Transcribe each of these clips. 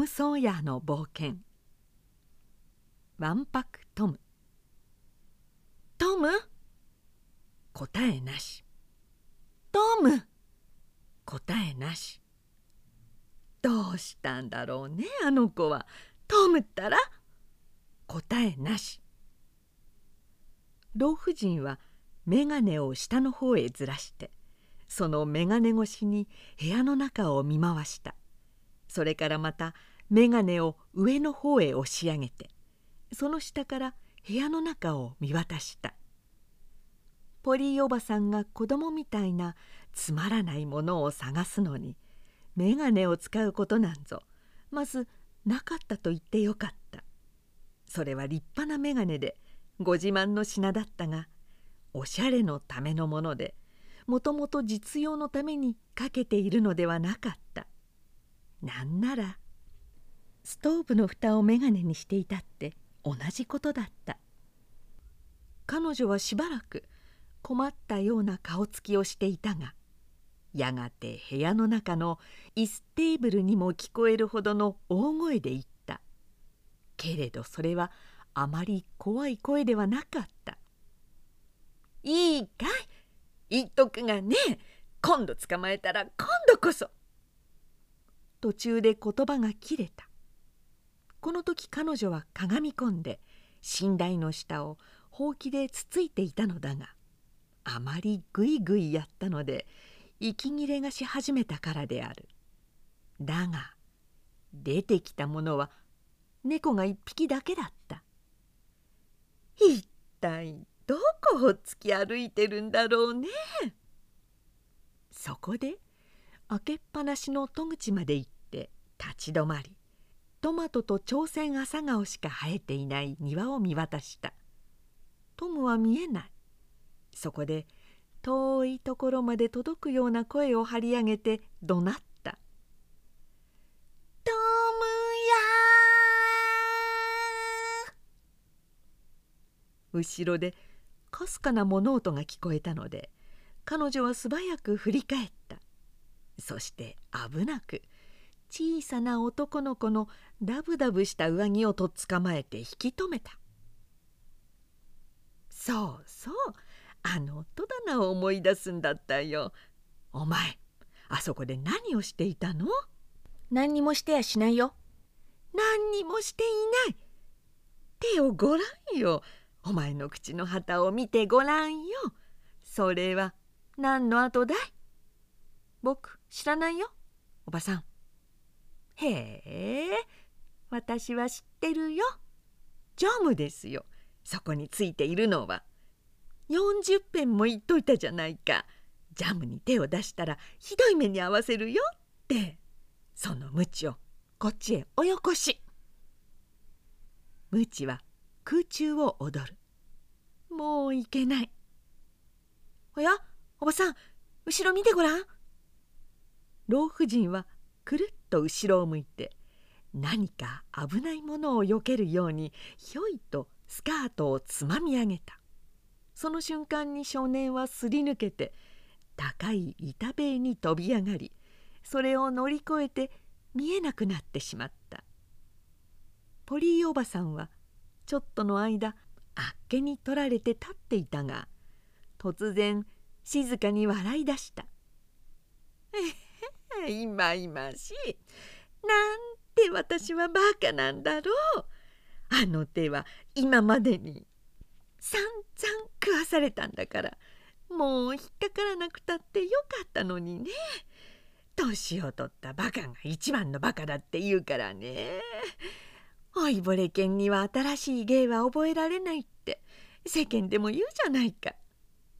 ム・ソーヤーの冒険。わんぱくトム。トム？答えなし。トム？答えなし。どうしたんだろうねあの子は。トムったら？答えなし。老婦人は眼鏡を下の方へずらしてその眼鏡越しに部屋の中を見回した。それからまた眼鏡を上の方へ押し上げてその下から部屋の中を見渡した。ポリーおばさんが子供みたいなつまらないものを探すのに眼鏡を使うことなんぞ。まずなかったと言ってよかった。それは立派な眼鏡でご自慢の品だったがおしゃれのためのものでもともと実用のためにかけているのではなかった。なんならストーブの蓋を眼鏡にしていたって同じことだった。彼女はしばらく困ったような顔つきをしていたがやがて部屋の中の椅子テーブルにも聞こえるほどの大声で言った。けれどそれはあまり怖い声ではなかった「いいかい？言っとくがね今度捕まえたら今度こそ」途中で言葉が切れた。この時彼女はかがみ込んで寝台の下をほうきでつついていたのだがあまりぐいぐいやったので息切れがし始めたからである。だが出てきたものは猫が一匹だけだった。一体どこを突き歩いてるんだろうね。そこで開けっぱなしの戸口まで行って立ち止まりトマトと朝鮮朝顔しか生えていない庭を見渡した。トムは見えない。そこで遠いところまで届くような声を張り上げて怒鳴った「トムヤ後ろでかすかな物音が聞こえたので彼女は素早く振り返った。そして危なく小さな男の子のダブダブした上着をとっ捕まえて引き止めた。そうそうあの戸棚を思い出すんだったよ。お前あそこで何をしていたの？何にもしてやしないよ。何にもしていない。手をごらんよ。お前の口の旗を見てごらんよ。それは何の後だい？僕知らないよ。おばさんへえ私は知ってるよ。ジャムですよ。そこについているのは。40編も言っといたじゃないか。ジャムに手を出したらひどい目に遭わせるよって。そのムチをこっちへおよこし。ムチは空中を踊る。もういけない。おやおばさん後ろ見てごらん。老婦人はくるっと後ろを向いて何か危ないものをよけるようにひょいとスカートをつまみ上げた。その瞬間に少年はすり抜けて高い板塀に飛び上がりそれを乗り越えて見えなくなってしまった。ポリーおばさんはちょっとの間あっけに取られて立っていたが突然静かに笑い出した「いまいましい。なんて私はバカなんだろう。あの手は今までにさんざん食わされたんだから。もう引っかからなくたってよかったのにね。年を取ったバカが一番のバカだって言うからね。老いぼれ犬には新しい芸は覚えられないって。世間でも言うじゃないか。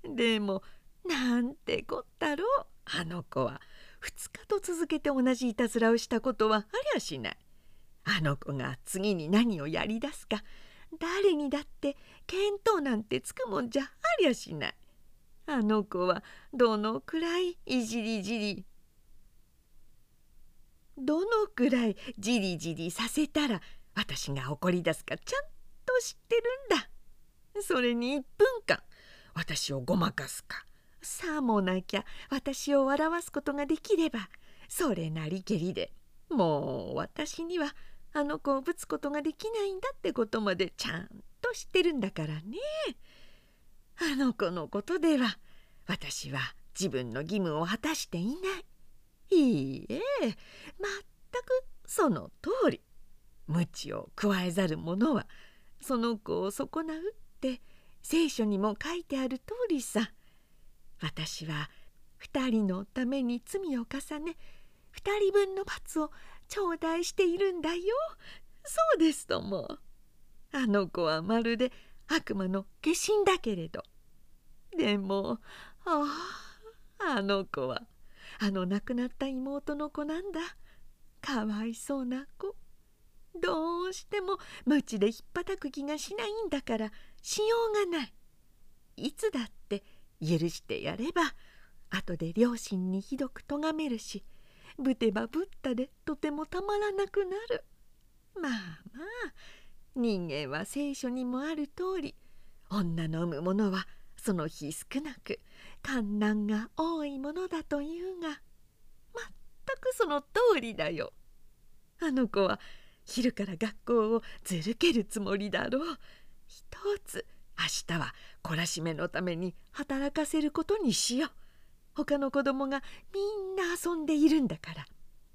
でもなんてこったろう。あの子は。2日と続けて同じいたずらをしたことはありゃしない。あの子が次に何をやりだすか誰にだって見当なんてつくもんじゃありゃしない。あの子はどのくらいいじりじりどのくらいじりじりさせたら私が怒り出すかちゃんと知ってるんだ。それに1分間私をごまかすか。さもなきゃ私を笑わすことができればそれなりけりでもう私にはあの子をぶつことができないんだってことまでちゃんと知ってるんだからね。あの子のことでは私は自分の義務を果たしていない。いいえ全くその通り。鞭を加えざる者はその子を損なうって聖書にも書いてある通りさ。私は2人のために罪を重ね2人分の罰を頂戴しているんだよ。そうですとも。あの子はまるで悪魔の化身だけれど。でもあああの子はあの亡くなった妹の子なんだ。かわいそうな子。どうしても鞭でひっぱたく気がしないんだからしようがない。いつだって許してやれば後で両親にひどく咎めるしぶてばぶったでとてもたまらなくなるまあまあ人間は聖書にもある通り女の産むものはその日少なく観難が多いものだというがまったくその通りだよ。あの子は昼から学校をずるけるつもりだろう。ひとつ明日は懲らしめのために働かせることにしよう。他の子供がみんな遊んでいるんだから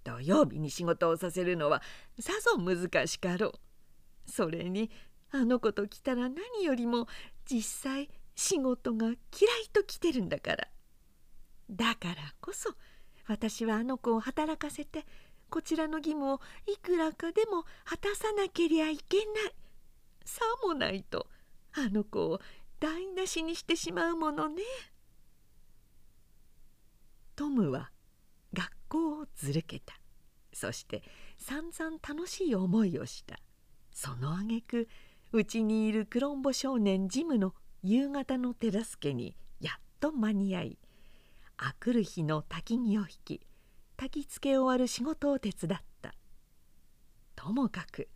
土曜日に仕事をさせるのはさぞ難しかろう。それにあの子と来たら何よりも実際仕事が嫌いと来てるんだからだからこそ私はあの子を働かせてこちらの義務をいくらかでも果たさなけりゃいけないさもないとあの子を台無しにしてしまうものね。トムは学校をずるけた。そして散々楽しい思いをした。その挙句うちにいるクロンボ少年ジムの夕方の手助けにやっと間に合いあくる日の焚き木を引き焚き付け終わる仕事を手伝った。ともかく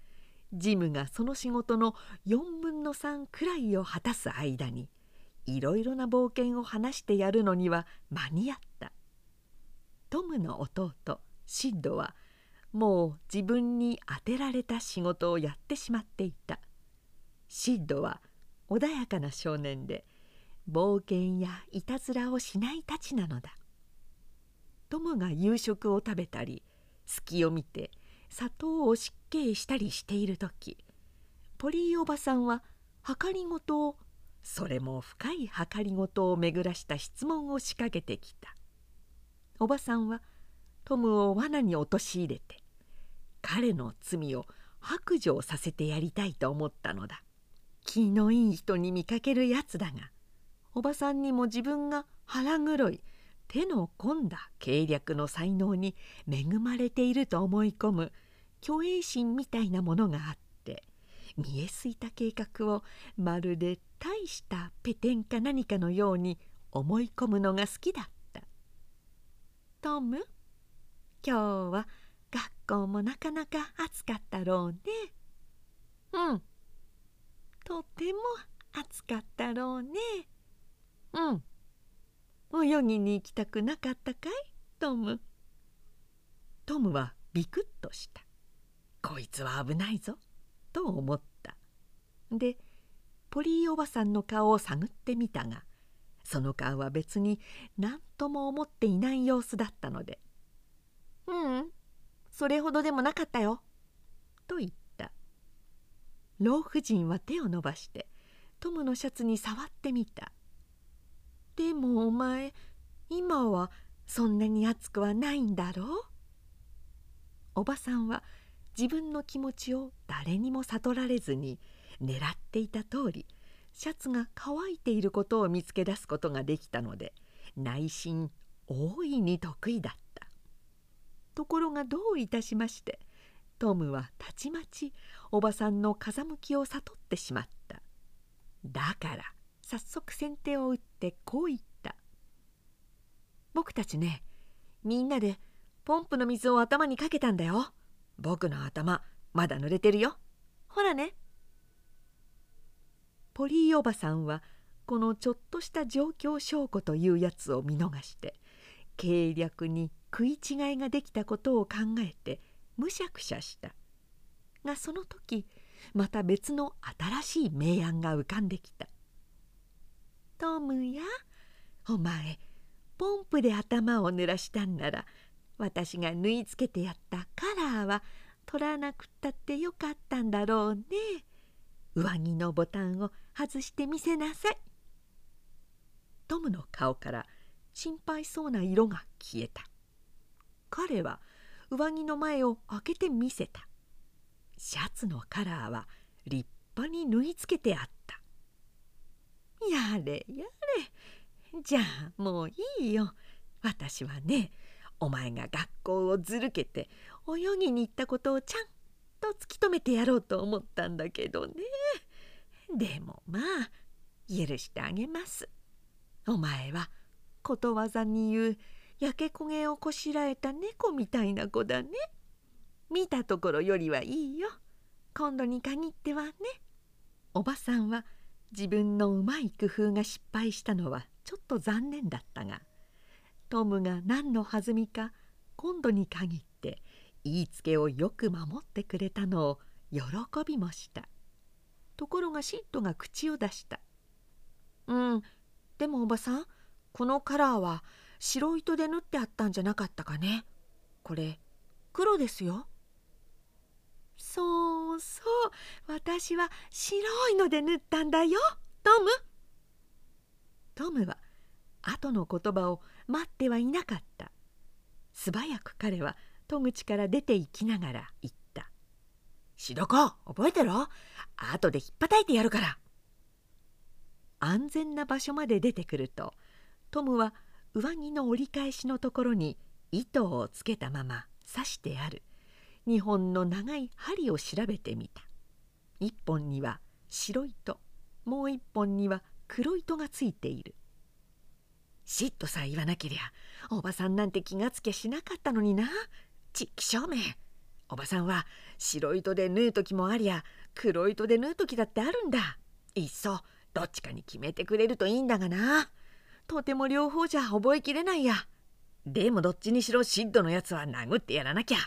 ジムがその仕事の4分の3くらいを果たす間にいろいろな冒険を話してやるのには間に合った。トムの弟シッドはもう自分に当てられた仕事をやってしまっていた。シッドは穏やかな少年で冒険やいたずらをしないたちなのだ。トムが夕食を食べたり隙を見て砂糖を失敬したりしている時ポリーおばさんは計りごとをそれも深い計りごとを巡らした質問を仕掛けてきたおばさんはトムを罠に陥れて彼の罪を白状させてやりたいと思ったのだ。気のいい人に見かけるやつだがおばさんにも自分が腹黒い手の込んだ計略の才能に恵まれていると思い込む虚栄心みたいなものがあって見えすいた計画をまるで大したペテンか何かのように思い込むのが好きだった「トム今日は学校もなかなか暑かったろうね」「うん。とても暑かったろうね。うん。泳ぎに行きたくなかったかい？トム。トムはビクッとした。こいつは危ないぞ。と思った。でポリーおばさんの顔を探ってみたがその顔は別に何とも思っていない様子だったので「ううんそれほどでもなかったよ」と言った。老婦人は手を伸ばしてトムのシャツに触ってみた「でもお前今はそんなに暑くはないんだろう?」おばさんは自分の気持ちを誰にも悟られずに狙っていた通りシャツが乾いていることを見つけ出すことができたので内心大いに得意だったところがどういたしましてトムはたちまちおばさんの風向きを悟ってしまっただから早速先手を打っってこう言った「僕たちねみんなでポンプの水を頭にかけたんだよ。僕の頭まだ濡れてるよ。ほらね」ポリーおばさんはこのちょっとした状況証拠というやつを見逃して計略に食い違いができたことを考えてむしゃくしゃした。がその時また別の新しい名案が浮かんできた「トムやお前ポンプで頭を濡らしたんなら私が縫い付けてやったカラーは取らなくったってよかったんだろうね。上着のボタンを外してみせなさい」トムの顔から心配そうな色が消えた。彼は上着の前を開けてみせた。シャツのカラーは立派に縫い付けてあった。やれやれ。じゃあもういいよ。私はねお前が学校をずるけて泳ぎに行ったことをちゃんと突き止めてやろうと思ったんだけどね。でもまあ許してあげます。お前はことわざに言う焼け焦げをこしらえた猫みたいな子だね。見たところよりはいいよ。今度に限ってはね。おばさんは自分のうまい工夫が失敗したのはちょっと残念だったがトムが何の弾みか今度に限って言いつけをよく守ってくれたのを喜びもした。ところがシットが口を出した「うんでもおばさんこのカラーは白糸で縫ってあったんじゃなかったかね。これ黒ですよ」そうそう。私は白いので縫ったんだよ。トム。トムは後の言葉を待ってはいなかった。素早く彼は戸口から出て行きながら言った「白子覚えてろ。後でひっぱたいてやるから」安全な場所まで出てくるとトムは上着の折り返しのところに糸をつけたまま刺してある。2本の長い針を調べてみた。1本には白い糸もう1本には黒糸がついている。嫉妬さえ言わなけりゃおばさんなんて気がつけしなかったのにな。ちっきしょうめおばさんは白糸で縫う時もありゃ黒糸で縫う時だってあるんだ。いっそどっちかに決めてくれるといいんだがな。とても両方じゃ覚えきれないや。でもどっちにしろシッドのやつは殴ってやらなきゃ。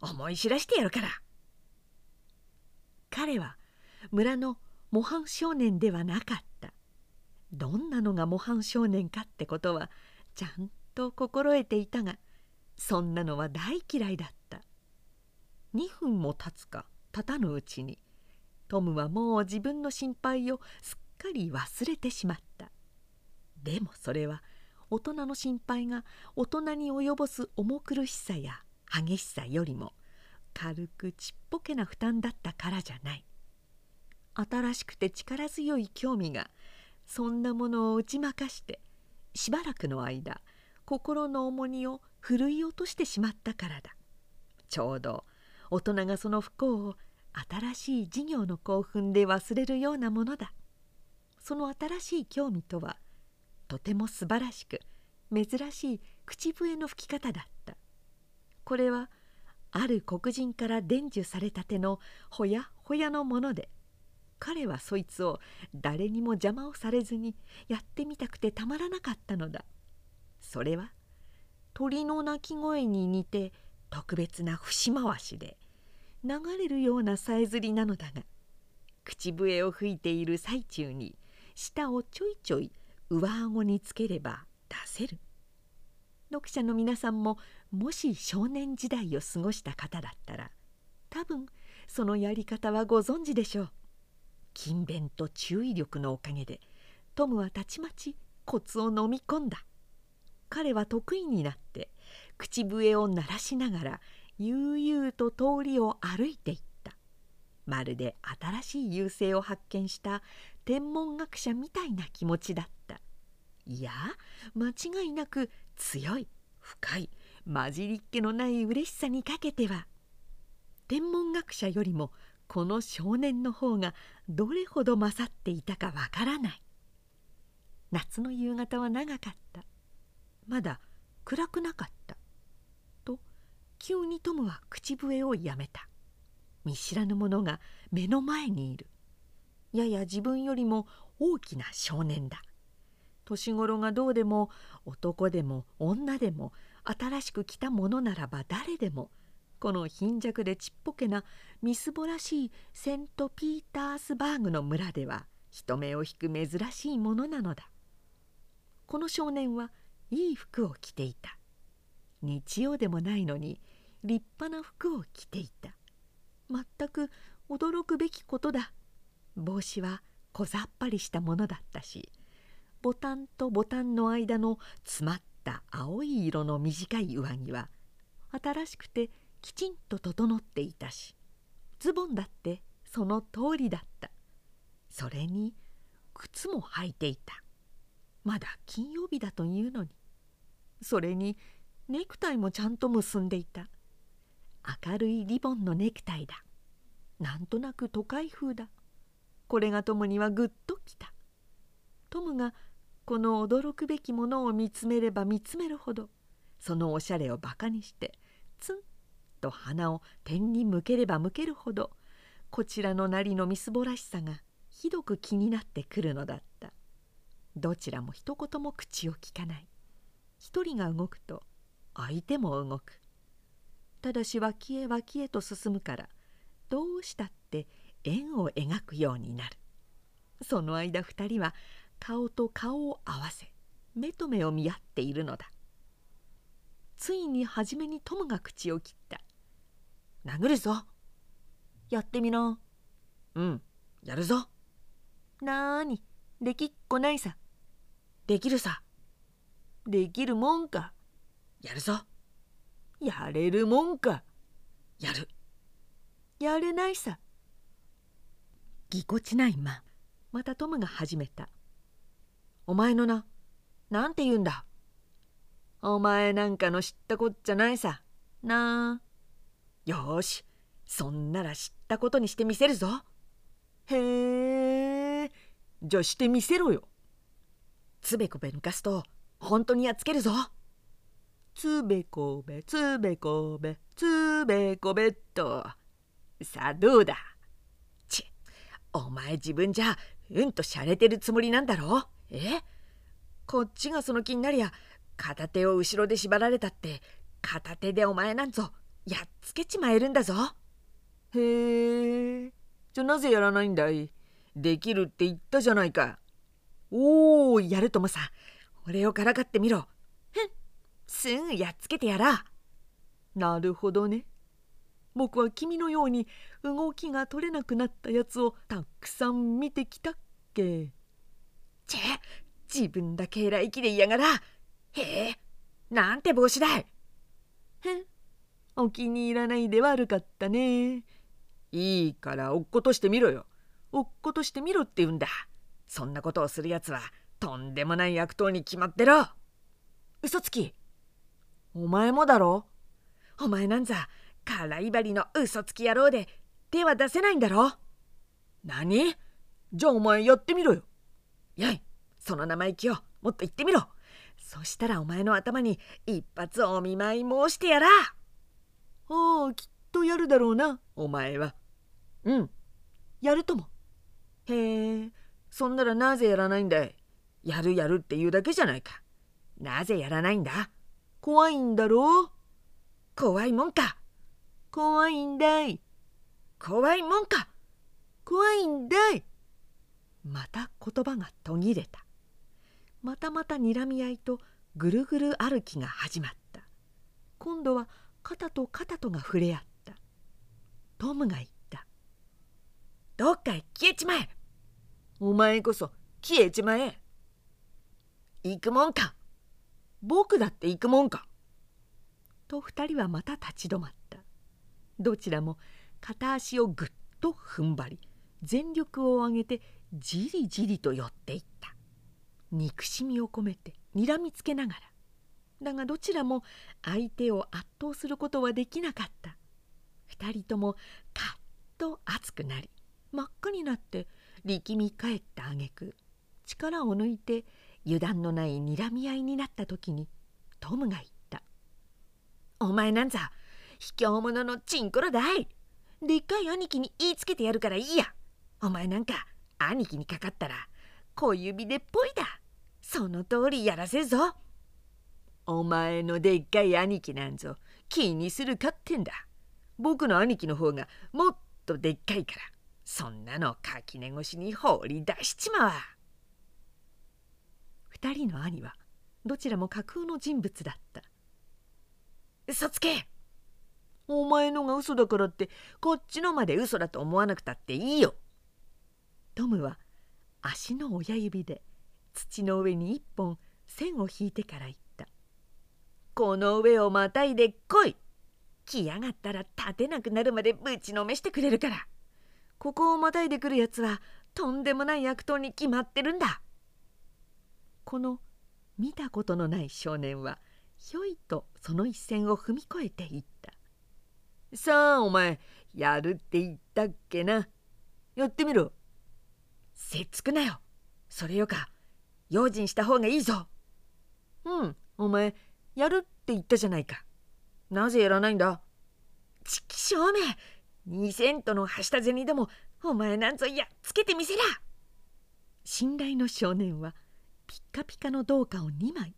思い知らしてやるから。彼は村の模範少年ではなかった。どんなのが模範少年かってことはちゃんと心得ていたがそんなのは大嫌いだった。2分も経つか経たぬうちにトムはもう自分の心配をすっかり忘れてしまった。でもそれは大人の心配が大人に及ぼす重苦しさや激しさよりも軽くちっぽけな負担だったからじゃない。新しくて力強い興味がそんなものを打ち負かしてしばらくの間心の重荷をふるい落としてしまったからだ。ちょうど大人がその不幸を新しい事業の興奮で忘れるようなものだ。その新しい興味とはとても素晴らしく珍しい口笛の吹き方だ。ったこれはある黒人から伝授されたてのほやほやのもので彼はそいつを誰にも邪魔をされずにやってみたくてたまらなかったのだ。それは鳥の鳴き声に似て特別な節回しで流れるようなさえずりなのだが口笛を吹いている最中に舌をちょいちょい上顎につければ出せる。読者の皆さんももし少年時代を過ごした方だったら多分そのやり方はご存知でしょう。勤勉と注意力のおかげでトムはたちまちコツを飲み込んだ。彼は得意になって口笛を鳴らしながら悠々と通りを歩いていった。まるで新しい優勢を発見した天文学者みたいな気持ちだった。いや間違いなく強い深い混じりっ気のない嬉しさにかけては天文学者よりもこの少年の方がどれほど勝っていたかわからない。夏の夕方は長かった。まだ暗くなかった。と急にトムは口笛をやめた。見知らぬ者が目の前にいる。やや自分よりも大きな少年だ。年頃がどうでも男でも女でも新しく来たものならば誰でもこの貧弱でちっぽけなみすぼらしいセント・ピータースバーグの村では人目を引く珍しいものなのだ。この少年はいい服を着ていた。日曜でもないのに立派な服を着ていた。全く驚くべきことだ。帽子は小ざっぱりしたものだったしボタンとボタンの間の詰まった青い色の短い上着は新しくてきちんと整っていたしズボンだってその通りだった。それに靴も履いていた。まだ金曜日だというのに。それにネクタイもちゃんと結んでいた。明るいリボンのネクタイだ。なんとなく都会風だ。これがトムにはぐっときた。トムがこの驚くべきものを見つめれば見つめるほどそのおしゃれをバカにしてツンと鼻を点に向ければ向けるほどこちらのなりのみすぼらしさがひどく気になってくるのだった。どちらも一言も口をきかない。一人が動くと相手も動く。ただし脇へ脇へと進むからどうしたって円を描くようになる。その間二人は顔と顔を合わせ目と目を見合っているのだ。ついに初めにトムが口を切った「殴るぞ。やってみろ。うんやるぞ。なーにできっこないさ。できるさ。できるもんか。やるぞ。やれるもんか。やる。やれないさ。ぎこちないままたトムが始めた。お前の名なんて言うんだ。お前なんかの知ったこっちゃないさ。なあ。よし。そんなら知ったことにしてみせるぞ。へえ。じゃあしてみせろよ。つべこべ抜かすと本当にやっつけるぞ。つべこべつべこべつべこべっと。さあどうだ?ちお前自分じゃうんとしゃれてるつもりなんだろ?うえ？こっちがその気になりゃ片手を後ろで縛られたって片手でお前なんぞやっつけちまえるんだぞ。へえじゃなぜやらないんだい？できるって言ったじゃないか。おおやるともさ俺をからかってみろ。ふんすぐやっつけてやら。なるほどね。僕は君のように動きが取れなくなったやつをたくさん見てきたっけ。ちぇ自分だけ偉い気でいやがら。へえなんて帽子だい。へんお気に入らないで悪かったね。いいから落っことしてみろよ。落っことしてみろって言うんだ。そんなことをするやつはとんでもない悪党に決まってろ。嘘つき。お前もだろ。お前なんざ辛いばりの嘘つき野郎で手は出せないんだろ。何？じゃあお前やってみろよやいその生意気をもっと言ってみろ。そしたらお前の頭に一発お見舞い申してやら。ああきっとやるだろうな。お前は。うん。やるとも。へえそんならなぜやらないんだい。やるやるって言うだけじゃないか。なぜやらないんだ。怖いんだろう。怖いもんか。怖いんだい。怖いもんか。怖いんだいまた言葉が途切れた。またまた睨み合いとぐるぐる歩きが始まった。今度は肩と肩とが触れ合った。トムが言った「どっかへ消えちまえ。お前こそ消えちまえ。行くもんか。僕だって行くもんか」と二人はまた立ち止まった。どちらも片足をぐっと踏ん張り全力を挙げてじりじりと寄っていった。憎しみを込めて睨みつけながら。だがどちらも相手を圧倒することはできなかった。二人ともカッと熱くなり真っ赤になって力み返ったあげく。力を抜いて油断のない睨み合いになった時にトムが言った「お前なんざ卑怯者のチンコロだい。でっかい兄貴に言いつけてやるからいいや。お前なんか兄貴にかかったら小指でっぽいだ。その通りやらせぞ。お前のでっかい兄貴なんぞ。気にするかってんだ。僕の兄貴の方がもっとでっかいから。そんなの垣根越しに放り出しちまわ。二人の兄はどちらも架空の人物だった。嘘つけ。お前のが嘘だからってこっちのまで嘘だと思わなくたっていいよ。トムは足の親指で土の上に一本線を引いてから言った「この上をまたいで来い。来やがったら立てなくなるまでぶちのめしてくれるから。ここをまたいでくるやつはとんでもない悪党に決まってるんだ」この見たことのない少年はひょいとその一線を踏み越えていった「さあお前やるって言ったっけな。やってみろ」せっつくなよ。それよか用心した方がいいぞ。うんお前やるって言ったじゃないか。なぜやらないんだ？ちきしょうめ2セントのはした銭でもお前なんぞやっつけてみせら。信頼の少年はピッカピカの銅貨を2枚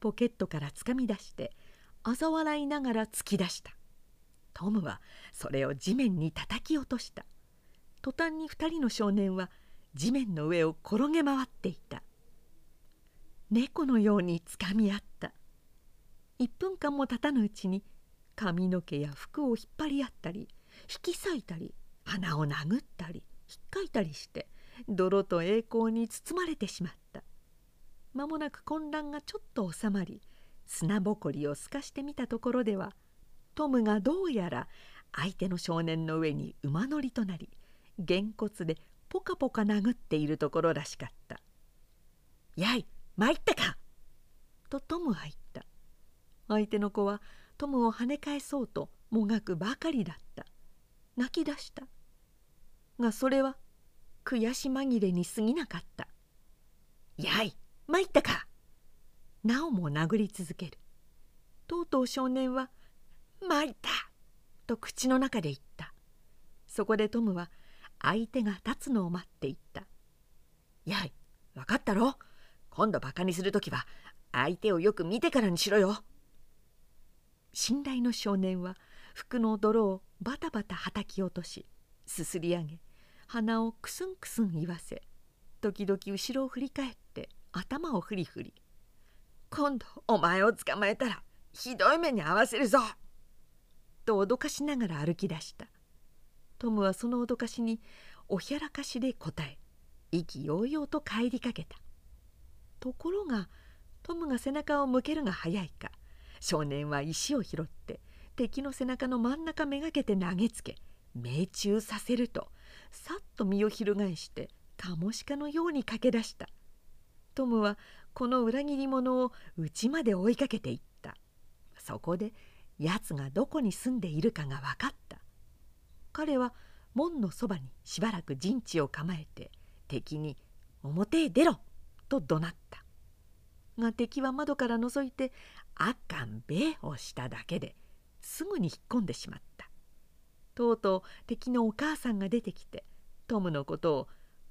ポケットからつかみ出して嘲笑いながら突き出した。トムはそれを地面に叩き落とした。途端に2人の少年は地面の上を転げ回っていた。猫のようにつかみ合った。1分間も経たぬうちに髪の毛や服を引っ張り合ったり引き裂いたり鼻を殴ったり引っかいたりして泥と栄光に包まれてしまった。間もなく混乱がちょっと収まり砂ぼこりを透かしてみたところではトムがどうやら相手の少年の上に馬乗りとなりげんこつでポカポカ殴っているところらしかった「やい参ったか!」とトムは言った。相手の子はトムを跳ね返そうともがくばかりだった。泣き出した。がそれは悔し紛れに過ぎなかった「やい参ったか!」なおも殴り続ける。とうとう少年は「参った!」と口の中で言った。そこでトムは相手が立つのを待っていった「やい分かったろ？今度バカにする時は相手をよく見てからにしろよ」信頼の少年は服の泥をバタバタはたき落としすすり上げ鼻をクスンクスン言わせ時々後ろを振り返って頭をフリフリ「今度お前を捕まえたらひどい目に遭わせるぞ!」と脅かしながら歩き出した。トムはその脅かしにおひゃらかしで答え意気揚々と帰りかけた。ところがトムが背中を向けるが早いか。少年は石を拾って敵の背中の真ん中めがけて投げつけ命中させるとさっと身を翻してカモシカのように駆け出した。トムはこの裏切り者を家まで追いかけていった。そこで奴がどこに住んでいるかが分かった。彼は門のそばにしばらく陣地を構えて敵に「表へ出ろ!」と怒鳴ったが敵は窓から覗いて「あかんべえ」をしただけですぐに引っ込んでしまったとうとう敵のお母さんが出てきてトムのこと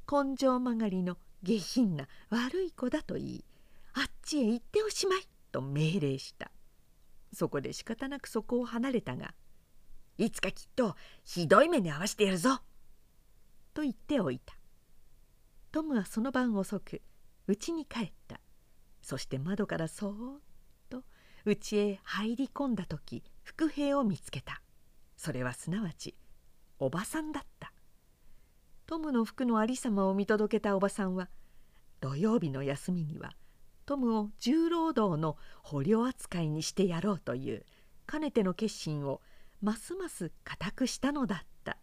を根性曲がりの下品な悪い子だと言いあっちへ行っておしまいと命令したそこで仕方なくそこを離れたがいつかきっとひどい目に遭わしてやるぞ」と言っておいた。トムはその晩遅く家に帰った。そして窓からそーっと家へ入り込んだ時伏兵を見つけた。それはすなわちおばさんだった。トムの服のありさまを見届けたおばさんは土曜日の休みにはトムを重労働の捕虜扱いにしてやろうというかねての決心をますます固くしたのだった。